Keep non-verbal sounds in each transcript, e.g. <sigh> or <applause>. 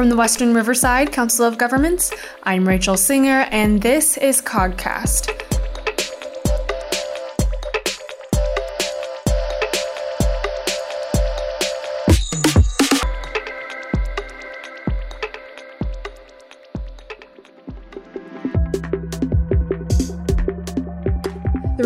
from the Western Riverside Council of Governments. I'm Rachel Singer, and this is COGcast.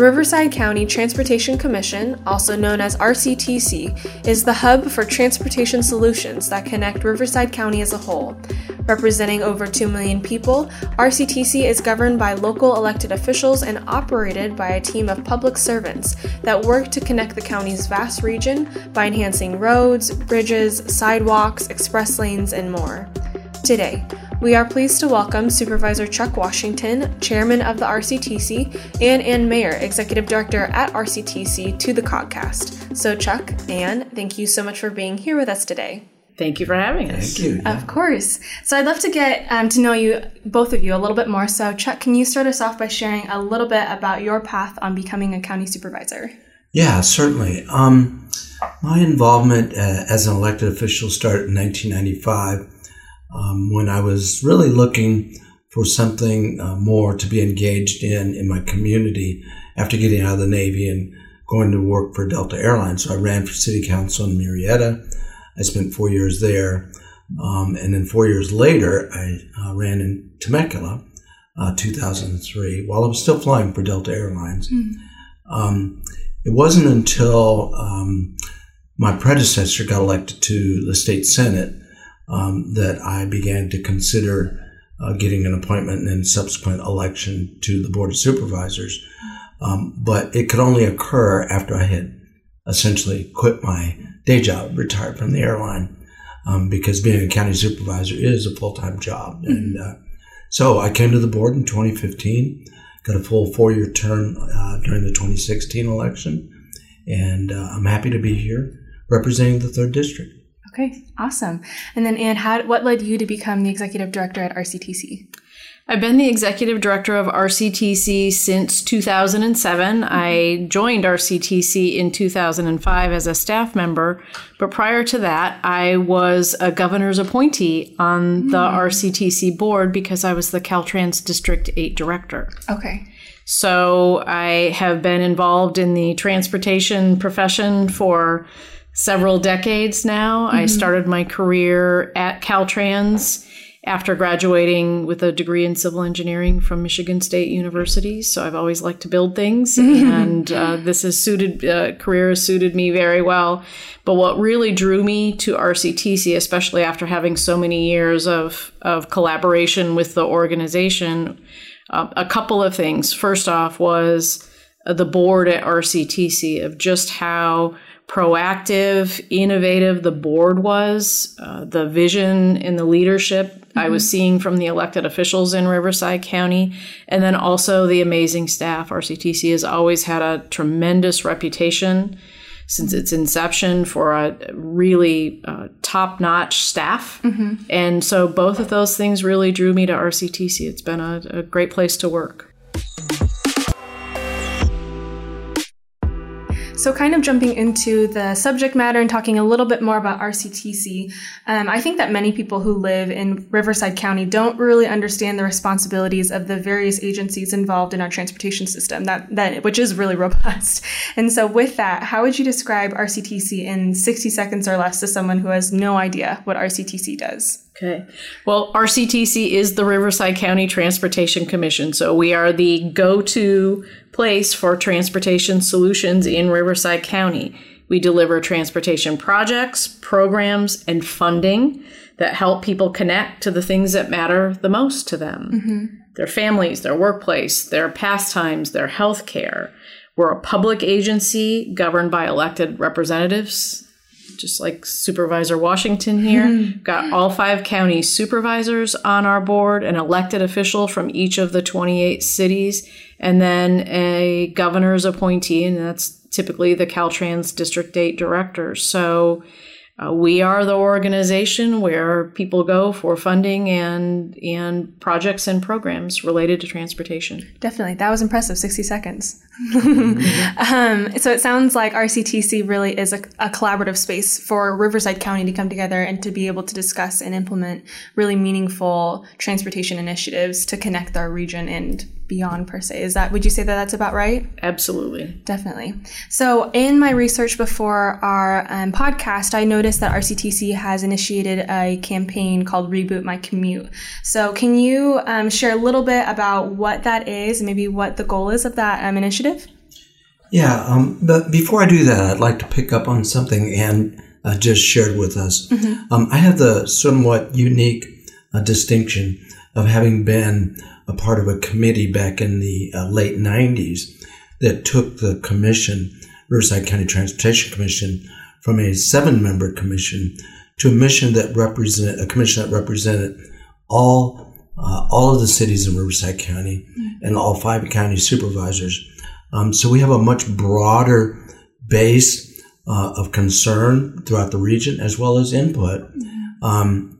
Riverside County Transportation Commission, also known as RCTC, is the hub for transportation solutions that connect Riverside County as a whole. Representing over 2 million people, RCTC is governed by local elected officials and operated by a team of public servants that work to connect the county's vast region by enhancing roads, bridges, sidewalks, express lanes, and more. Today, we are pleased to welcome Supervisor Chuck Washington, Chairman of the RCTC, and Anne Mayer, Executive Director at RCTC, to the COGcast. So, Chuck, and Anne, thank you so much for being here with us today. Thank you for having us. Thank you. Of course. So, I'd love to get um, to know you, both of you, a little bit more. So, Chuck, can you start us off by sharing a little bit about your path on becoming a county supervisor? Yeah, certainly. Um, my involvement uh, as an elected official started in 1995 um, when I was really looking for something uh, more to be engaged in in my community after getting out of the Navy and going to work for Delta Airlines. So I ran for city council in Murrieta. I spent four years there. Um, and then four years later, I uh, ran in Temecula, uh, 2003, while I was still flying for Delta Airlines. Mm. Um, it wasn't until um, my predecessor got elected to the state senate um, that I began to consider uh, getting an appointment and then subsequent election to the Board of Supervisors. Um, but it could only occur after I had essentially quit my day job, retired from the airline, um, because being a county supervisor is a full time job. Mm-hmm. And uh, so I came to the board in 2015, got a full four year term uh, during the 2016 election, and uh, I'm happy to be here representing the third district. Okay, awesome. And then, Anne, how, what led you to become the executive director at RCTC? I've been the executive director of RCTC since 2007. Mm-hmm. I joined RCTC in 2005 as a staff member, but prior to that, I was a governor's appointee on mm-hmm. the RCTC board because I was the Caltrans District 8 director. Okay. So I have been involved in the transportation profession for several decades now. Mm-hmm. I started my career at Caltrans after graduating with a degree in civil engineering from Michigan State University. So I've always liked to build things, <laughs> and uh, this has suited uh, career has suited me very well. But what really drew me to RCTC, especially after having so many years of of collaboration with the organization, uh, a couple of things. First off, was the board at RCTC of just how proactive, innovative the board was, uh, the vision and the leadership mm-hmm. I was mm-hmm. seeing from the elected officials in Riverside County, and then also the amazing staff. RCTC has always had a tremendous reputation since its inception for a really uh, top notch staff. Mm-hmm. And so both of those things really drew me to RCTC. It's been a, a great place to work. So, kind of jumping into the subject matter and talking a little bit more about RCTC, um, I think that many people who live in Riverside County don't really understand the responsibilities of the various agencies involved in our transportation system, that, that which is really <laughs> robust. And so, with that, how would you describe RCTC in 60 seconds or less to someone who has no idea what RCTC does? Okay. Well, RCTC is the Riverside County Transportation Commission. So we are the go to place for transportation solutions in Riverside County. We deliver transportation projects, programs, and funding that help people connect to the things that matter the most to them mm-hmm. their families, their workplace, their pastimes, their health care. We're a public agency governed by elected representatives just like Supervisor Washington here. Mm-hmm. <laughs> Got all five county supervisors on our board, an elected official from each of the 28 cities, and then a governor's appointee, and that's typically the Caltrans District 8 director. So uh, we are the organization where people go for funding and and projects and programs related to transportation. Definitely, that was impressive. Sixty seconds. <laughs> um, so it sounds like RCTC really is a, a, collaborative space for Riverside County to come together and to be able to discuss and implement really meaningful transportation initiatives to connect our region and beyond per se. Is that would you say that that's about right? Absolutely, definitely. So in my research before our um, podcast, I noticed that RCTC has initiated a campaign called Reboot My Commute. So can you um, share a little bit about what that is, and maybe what the goal is of that um, initiative? Yeah, um, but before I do that, I'd like to pick up on something Anne uh, just shared with us. Mm-hmm. Um, I have the somewhat unique uh, distinction of having been a part of a committee back in the uh, late 90s that took the commission, Riverside County Transportation Commission, from a seven member commission to a mission that represented a commission that represented all uh, all of the cities in Riverside County and all five county supervisors. Um, so we have a much broader base uh, of concern throughout the region as well as input. Mm-hmm. Um,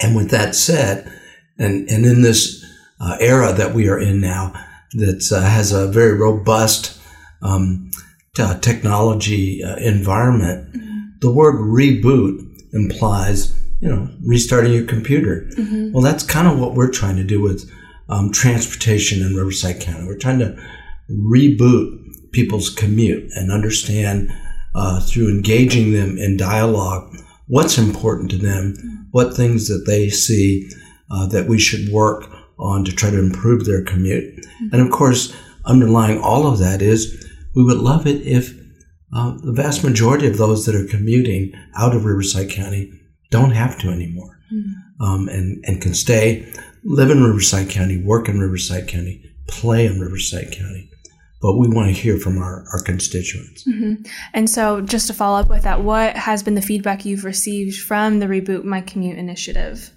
and with that said, and and in this uh, era that we are in now that uh, has a very robust um, t- technology uh, environment, mm-hmm. the word reboot implies you know restarting your computer. Mm-hmm. Well, that's kind of what we're trying to do with um, transportation in Riverside County. We're trying to reboot people's commute and understand uh, through engaging them in dialogue what's important to them, mm-hmm. what things that they see uh, that we should work on to try to improve their commute. Mm-hmm. And of course, underlying all of that is we would love it if uh, the vast majority of those that are commuting out of Riverside County don't have to anymore mm-hmm. um, and, and can stay, live in Riverside County, work in Riverside County, play in Riverside County. But we want to hear from our, our constituents. Mm-hmm. And so, just to follow up with that, what has been the feedback you've received from the Reboot My Commute initiative?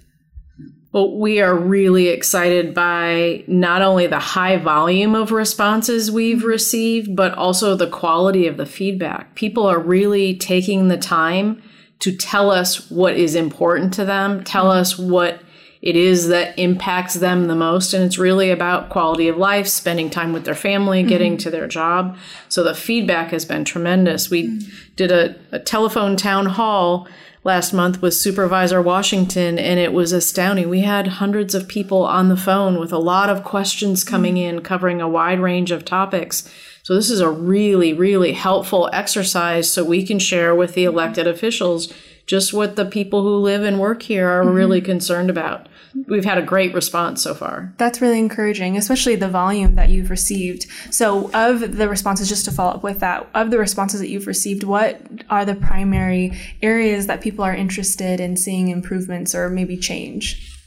Well, we are really excited by not only the high volume of responses we've received, but also the quality of the feedback. People are really taking the time to tell us what is important to them, tell us what it is that impacts them the most. And it's really about quality of life, spending time with their family, mm-hmm. getting to their job. So the feedback has been tremendous. We mm-hmm. did a, a telephone town hall last month with Supervisor Washington, and it was astounding. We had hundreds of people on the phone with a lot of questions coming in, covering a wide range of topics. So, this is a really, really helpful exercise so we can share with the elected officials just what the people who live and work here are mm-hmm. really concerned about we've had a great response so far. That's really encouraging, especially the volume that you've received. So, of the responses, just to follow up with that, of the responses that you've received, what are the primary areas that people are interested in seeing improvements or maybe change?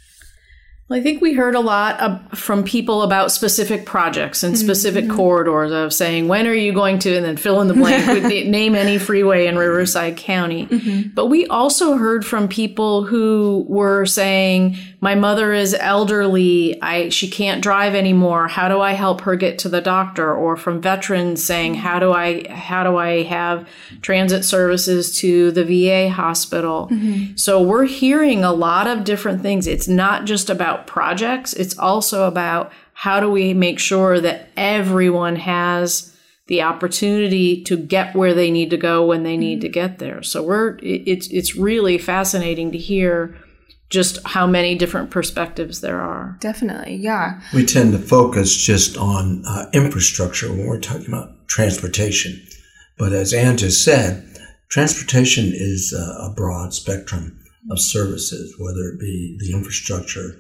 Well, I think we heard a lot from people about specific projects and specific mm-hmm. corridors of saying, when are you going to, and then fill in the blank with <laughs> name any freeway in Riverside County. Mm-hmm. But we also heard from people who were saying, my mother is elderly. I, she can't drive anymore. How do I help her get to the doctor? Or from veterans saying, how do I, how do I have transit services to the VA hospital? Mm-hmm. So we're hearing a lot of different things. It's not just about projects, it's also about how do we make sure that everyone has the opportunity to get where they need to go when they need to mm-hmm. get there. So we're it's it's really fascinating to hear just how many different perspectives there are. Definitely, yeah. We tend to focus just on uh, infrastructure when we're talking about transportation. But as Anne just said, transportation is a, a broad spectrum of services, whether it be the infrastructure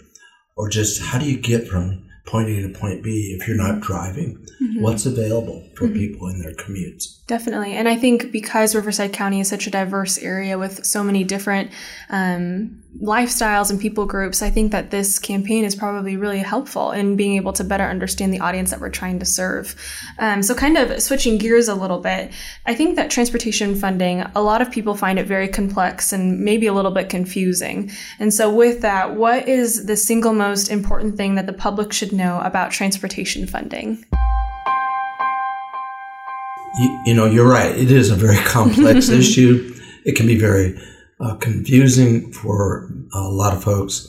or just how do you get from point A to point B if you're not driving? Mm-hmm. What's available for mm-hmm. people in their commutes? Definitely. And I think because Riverside County is such a diverse area with so many different um, lifestyles and people groups, I think that this campaign is probably really helpful in being able to better understand the audience that we're trying to serve. Um, so, kind of switching gears a little bit, I think that transportation funding, a lot of people find it very complex and maybe a little bit confusing. And so, with that, what is the single most important thing that the public should know about transportation funding? you, you know, you're right. It is a very complex <laughs> issue. It can be very uh, confusing for a lot of folks,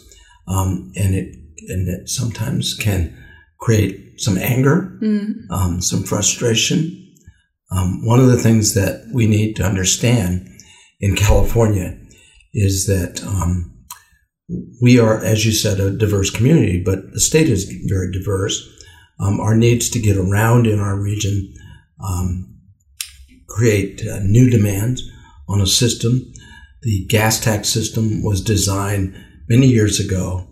um, and it and it sometimes can create some anger, um, some frustration. Um, one of the things that we need to understand in California is that um, we are, as you said, a diverse community, but the state is very diverse. Um, our needs to get around in our region um, create uh, new demands on a system. The gas tax system was designed many years ago,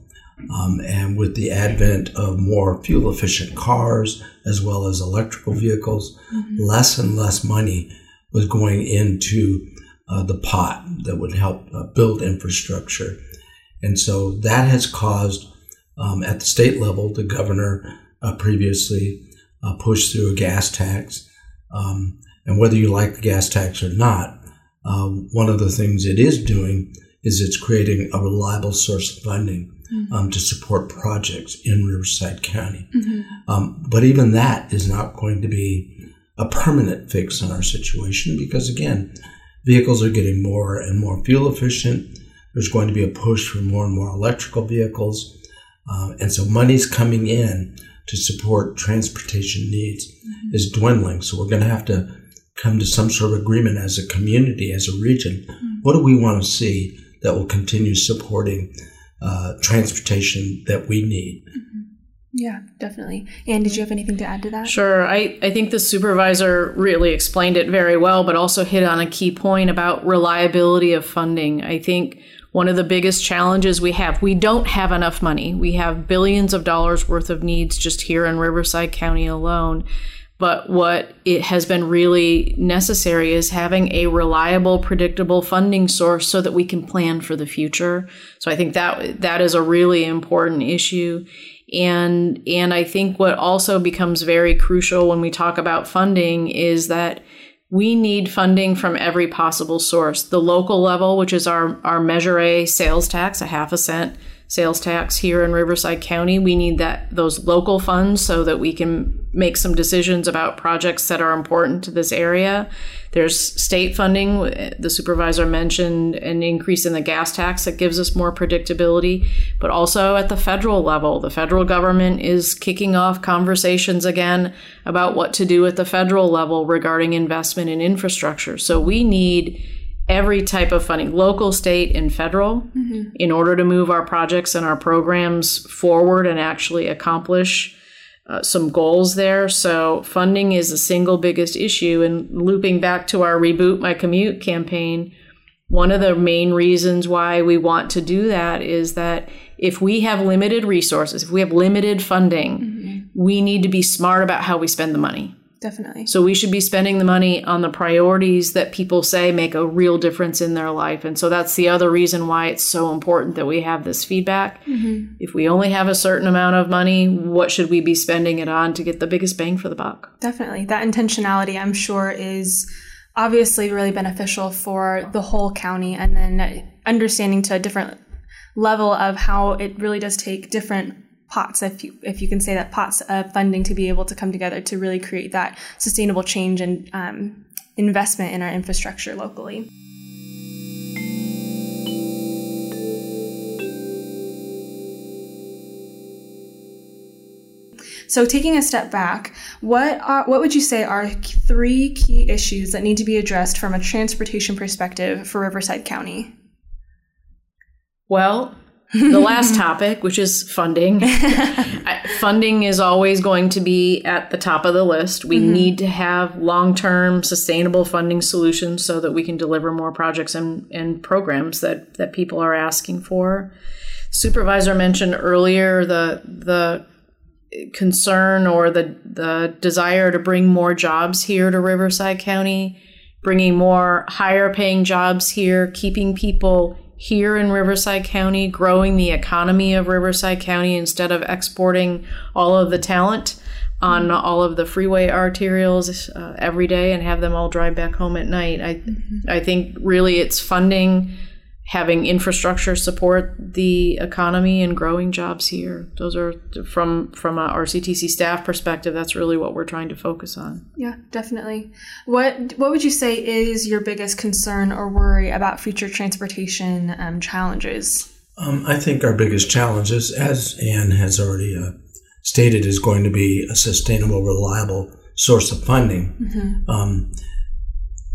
um, and with the advent of more fuel efficient cars as well as electrical vehicles, less and less money was going into uh, the pot that would help uh, build infrastructure. And so that has caused, um, at the state level, the governor uh, previously uh, pushed through a gas tax. Um, and whether you like the gas tax or not, uh, one of the things it is doing is it's creating a reliable source of funding um, to support projects in Riverside County. Um, but even that is not going to be a permanent fix on our situation because, again, vehicles are getting more and more fuel efficient. There's going to be a push for more and more electrical vehicles. Uh, and so money's coming in to support transportation needs is dwindling. So we're going to have to come to some sort of agreement as a community, as a region. What do we want to see that will continue supporting uh, transportation that we need? Yeah, definitely. And did you have anything to add to that? Sure. I, I think the supervisor really explained it very well, but also hit on a key point about reliability of funding. I think one of the biggest challenges we have, we don't have enough money. We have billions of dollars worth of needs just here in Riverside County alone. But what it has been really necessary is having a reliable, predictable funding source so that we can plan for the future. So I think that that is a really important issue. And and I think what also becomes very crucial when we talk about funding is that we need funding from every possible source. The local level, which is our, our Measure A sales tax, a half a cent sales tax here in Riverside County. We need that those local funds so that we can make some decisions about projects that are important to this area. There's state funding. The supervisor mentioned an increase in the gas tax that gives us more predictability, but also at the federal level, the federal government is kicking off conversations again about what to do at the federal level regarding investment in infrastructure. So we need every type of funding, local, state, and federal, mm-hmm. in order to move our projects and our programs forward and actually accomplish uh, some goals there. So, funding is the single biggest issue. And looping back to our Reboot My Commute campaign, one of the main reasons why we want to do that is that if we have limited resources, if we have limited funding, we need to be smart about how we spend the money. Definitely. So we should be spending the money on the priorities that people say make a real difference in their life. And so that's the other reason why it's so important that we have this feedback. Mm-hmm. If we only have a certain amount of money, what should we be spending it on to get the biggest bang for the buck? Definitely. That intentionality, I'm sure, is obviously really beneficial for the whole county. And then understanding to a different level of how it really does take different pots, if you, if you can say that, pots of funding to be able to come together to really create that sustainable change and um, investment in our infrastructure locally. So, taking a step back, what are, what would you say are three key issues that need to be addressed from a transportation perspective for Riverside County? Well, the last topic, which is funding. <laughs> Funding is always going to be at the top of the list. We mm-hmm. need to have long term sustainable funding solutions so that we can deliver more projects and, and programs that, that people are asking for. Supervisor mentioned earlier the the concern or the the desire to bring more jobs here to Riverside County, bringing more higher paying jobs here, keeping people here in Riverside County, growing the economy of Riverside County instead of exporting all of the talent on all of the freeway arterials uh, every day and have them all drive back home at night. I I think really it's funding having infrastructure support the economy and growing jobs here. Those are from from a RCTC staff perspective. That's really what we're trying to focus on. Yeah, definitely. What what would you say is your biggest concern or worry about future transportation um, challenges? Um, I think our biggest challenges, as Anne has already uh, stated, is going to be a sustainable, reliable source of funding. Mm-hmm. Um,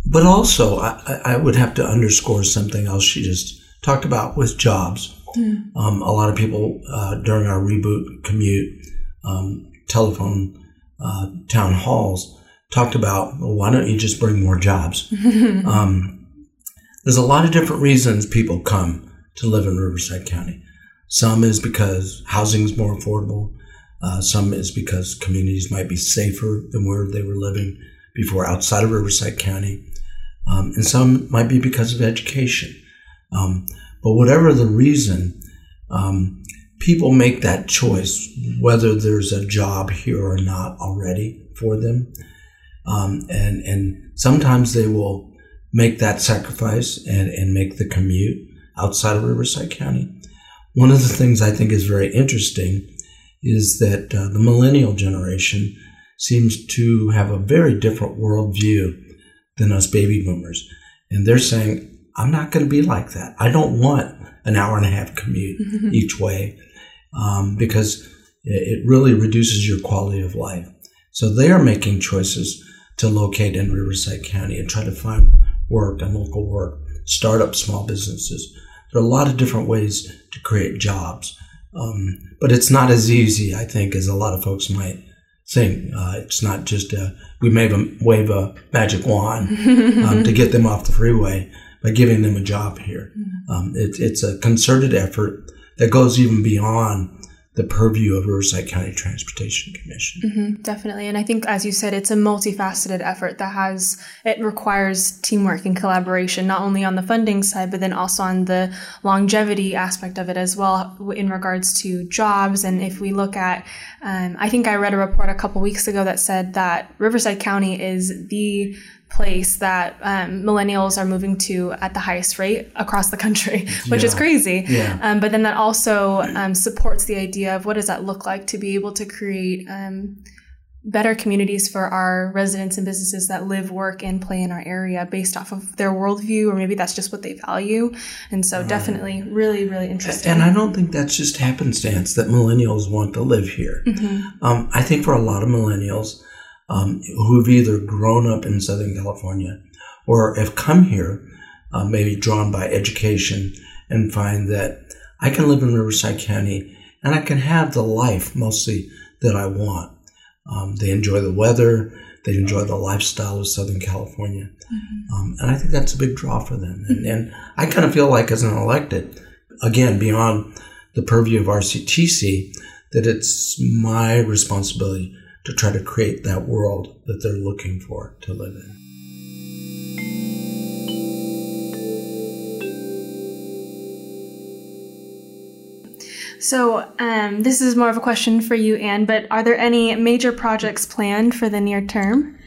but also, I, I, would have to underscore something else she just talked about with jobs. Mm. Um, a lot of people uh, during our reboot commute um, telephone uh, town halls talked about, well, why don't you just bring more jobs? <laughs> um, there's a lot of different reasons people come to live in Riverside County. Some is because housing is more affordable. Uh, some is because communities might be safer than where they were living before outside of Riverside County um, and some might be because of education. Um, but whatever the reason, um, people make that choice whether there's a job here or not already for them. Um, and, and sometimes they will make that sacrifice and, and make the commute outside of Riverside County. One of the things I think is very interesting is that uh, the millennial generation seems to have a very different worldview than us baby boomers. And they're saying, I'm not going to be like that. I don't want an hour and a half commute <laughs> each way um, because it really reduces your quality of life. So they are making choices to locate in Riverside County and try to find work and local work, start up small businesses. There are a lot of different ways to create jobs. Um, but it's not as easy, I think, as a lot of folks might think. Uh, it's not just a we may wave a magic wand um, <laughs> to get them off the freeway by giving them a job here. Mm-hmm. Um, it, it's a concerted effort that goes even beyond the purview of Riverside County Transportation Commission. Mm-hmm, definitely, and I think, as you said, it's a multifaceted effort that has it requires teamwork and collaboration, not only on the funding side, but then also on the longevity aspect of it as well, in regards to jobs. And if we look at, um, I think I read a report a couple weeks ago that said that Riverside County is the place that um, millennials are moving to at the highest rate across the country, <laughs> which yeah. is crazy. Yeah. Um, but then that also um, supports the idea of what does that look like to be able to create um, better communities for our residents and businesses that live, work, and play in our area based off of their worldview, or maybe that's just what they value. And so, definitely, really, really interesting. And I don't think that's just happenstance that millennials want to live here. Mm-hmm. Um, I think for a lot of millennials, um, who've either grown up in Southern California or have come here, uh, maybe drawn by education, and find that I can live in Riverside County and I can have the life mostly that I want. Um, they enjoy the weather, they enjoy the lifestyle of Southern California. Mm-hmm. Um, and I think that's a big draw for them. And, and I kind of feel like, as an elected, again, beyond the purview of RCTC, that it's my responsibility to try to create that world that they're looking for to live in. So, um, this is more of a question for you, Anne, but are there any major projects planned for the near term?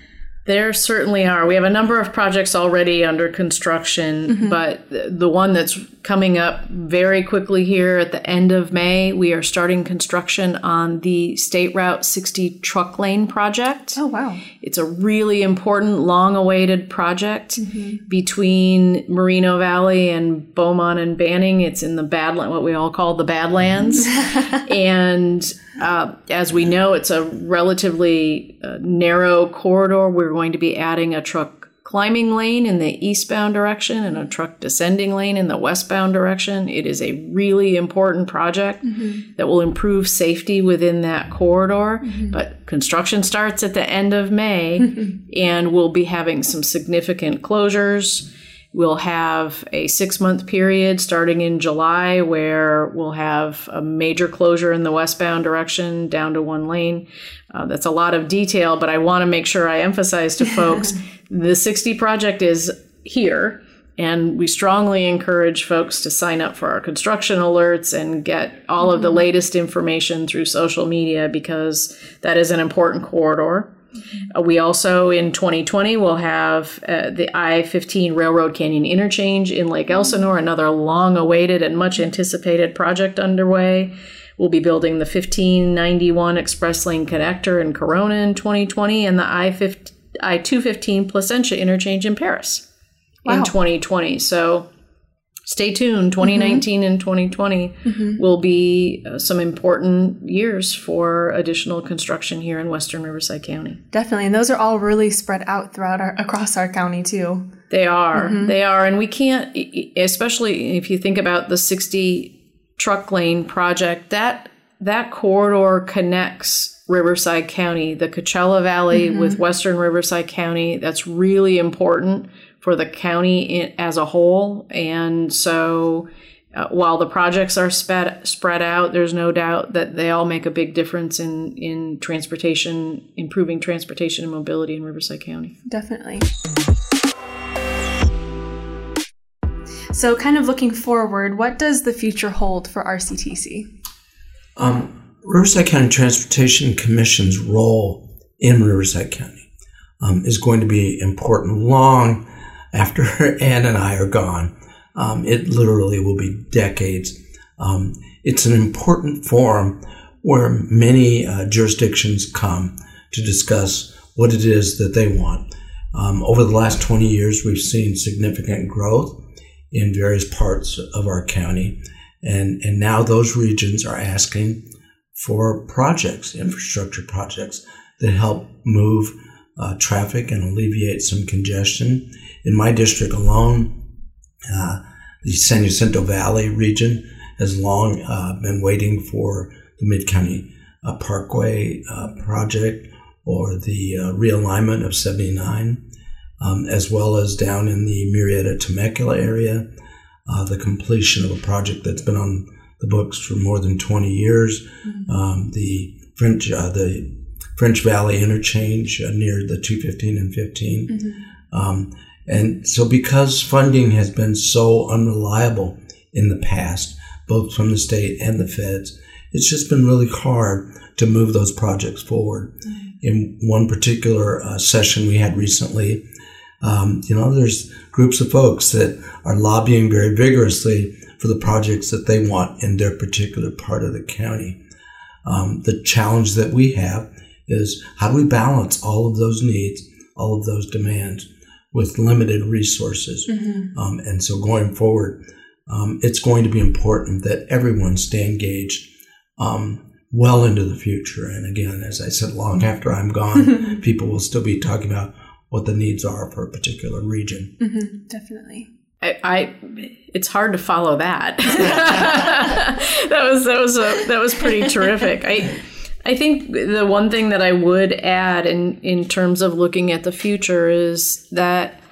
There certainly are. We have a number of projects already under construction, mm-hmm. but the one that's coming up very quickly here at the end of May, we are starting construction on the State Route 60 truck lane project. Oh, wow. It's a really important, long awaited project mm-hmm. between Moreno Valley and Beaumont and Banning. It's in the Badland, what we all call the Badlands. <laughs> and uh, as we know, it's a relatively uh, narrow corridor. We're going to be adding a truck climbing lane in the eastbound direction and a truck descending lane in the westbound direction. It is a really important project mm-hmm. that will improve safety within that corridor. Mm-hmm. But construction starts at the end of May, <laughs> and we'll be having some significant closures. We'll have a six month period starting in July where we'll have a major closure in the westbound direction down to one lane. Uh, that's a lot of detail, but I want to make sure I emphasize to folks <laughs> the 60 project is here. And we strongly encourage folks to sign up for our construction alerts and get all of the mm-hmm. latest information through social media because that is an important corridor. Uh, we also in 2020 will have uh, the I-15 Railroad Canyon interchange in Lake Elsinore, another long-awaited and much anticipated project underway. We'll be building the 1591 Express Lane connector in Corona in 2020 and the I-15 I-215 Placentia interchange in Perris Wow. in 2020. So stay tuned. 2019 and 2020 mm-hmm. will be uh, some important years for additional construction here in Western Riverside County. Definitely. And those are all really spread out throughout our across our county too. They are. Mm-hmm. They are. And we can't, especially if you think about the 60 truck lane project, that that corridor connects Riverside County, the Coachella Valley mm-hmm. with Western Riverside County. That's really important for the county i- as a whole. And so uh, while the projects are spread spread out, there's no doubt that they all make a big difference in in transportation, improving transportation and mobility in Riverside County. Definitely. So, kind of looking forward, what does the future hold for RCTC? Um, Riverside County Transportation Commission's role in Riverside County um, is going to be important long after <laughs> Anne and I are gone. Um, it literally will be decades. Um, it's an important forum where many uh, jurisdictions come to discuss what it is that they want. Um, over the last 20 years, we've seen significant growth in various parts of our county. And, and now those regions are asking for projects, infrastructure projects that help move uh, traffic and alleviate some congestion. In my district alone, uh, the San Jacinto Valley region has long uh, been waiting for the Mid County uh, Parkway uh, project or the uh, realignment of 79, um, as well as down in the Murrieta Temecula area, uh, the completion of a project that's been on the books for more than 20 years. Um, the French, uh, the French Valley interchange uh, near the 215 and 15. Um, and so, because funding has been so unreliable in the past, both from the state and the feds, it's just been really hard to move those projects forward. In one particular uh, session we had recently, um, you know, there's groups of folks that are lobbying very vigorously for the projects that they want in their particular part of the county. Um, the challenge that we have is how do we balance all of those needs, all of those demands with limited resources? Um, and so going forward, um, it's going to be important that everyone stay engaged um, well into the future. And again, as I said, long after I'm gone, <laughs> people will still be talking about what the needs are for a particular region. Mm-hmm. Definitely. I, I it's hard to follow that. <laughs> <laughs> that was that was a, that was pretty terrific. I I think the one thing that I would add in in terms of looking at the future is that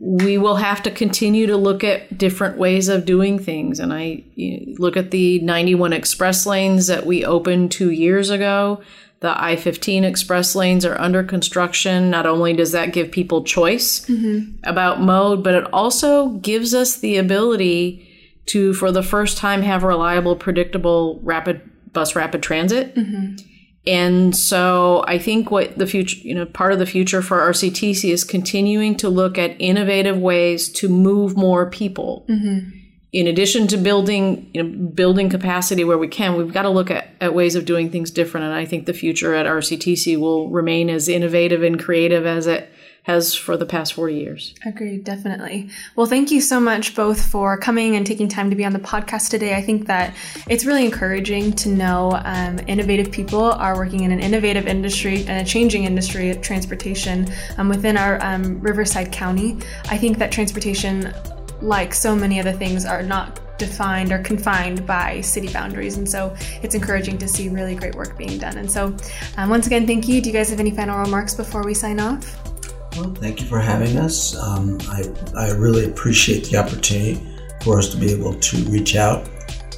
we will have to continue to look at different ways of doing things. And I you know, look at the 91 express lanes that we opened two years ago. The I 15 express lanes are under construction. Not only does that give people choice mm-hmm. about mode, but it also gives us the ability to, for the first time, have reliable, predictable rapid bus rapid transit. Mm-hmm. And so I think what the future, you know, part of the future for RCTC is continuing to look at innovative ways to move more people. Mm-hmm. In addition to building, you know, building capacity where we can, we've got to look at, at ways of doing things different. And I think the future at RCTC will remain as innovative and creative as it has for the past 40 years. Agreed, definitely. Well, thank you so much both for coming and taking time to be on the podcast today. I think that it's really encouraging to know um, innovative people are working in an innovative industry and a changing industry of transportation um, within our um, Riverside County. I think that transportation, like so many other things, are not defined or confined by city boundaries. And so it's encouraging to see really great work being done. And so, um, once again, thank you. Do you guys have any final remarks before we sign off? Well, thank you for having us. Um, I, I really appreciate the opportunity for us to be able to reach out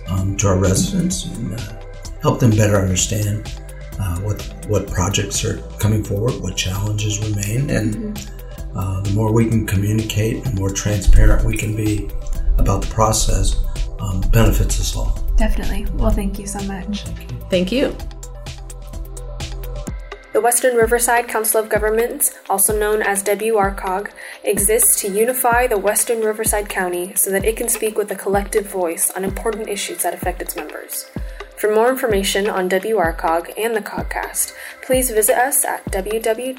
um, to our residents and uh, help them better understand uh, what what projects are coming forward, what challenges remain, and uh, the more we can communicate, the more transparent we can be about the process, um, benefits us all. Definitely. Well, thank you so much. Thank you. The Western Riverside Council of Governments, also known as WRCOG, exists to unify the Western Riverside County so that it can speak with a collective voice on important issues that affect its members. For more information on WRCOG and the COGcast, please visit us at www.wrcog.us.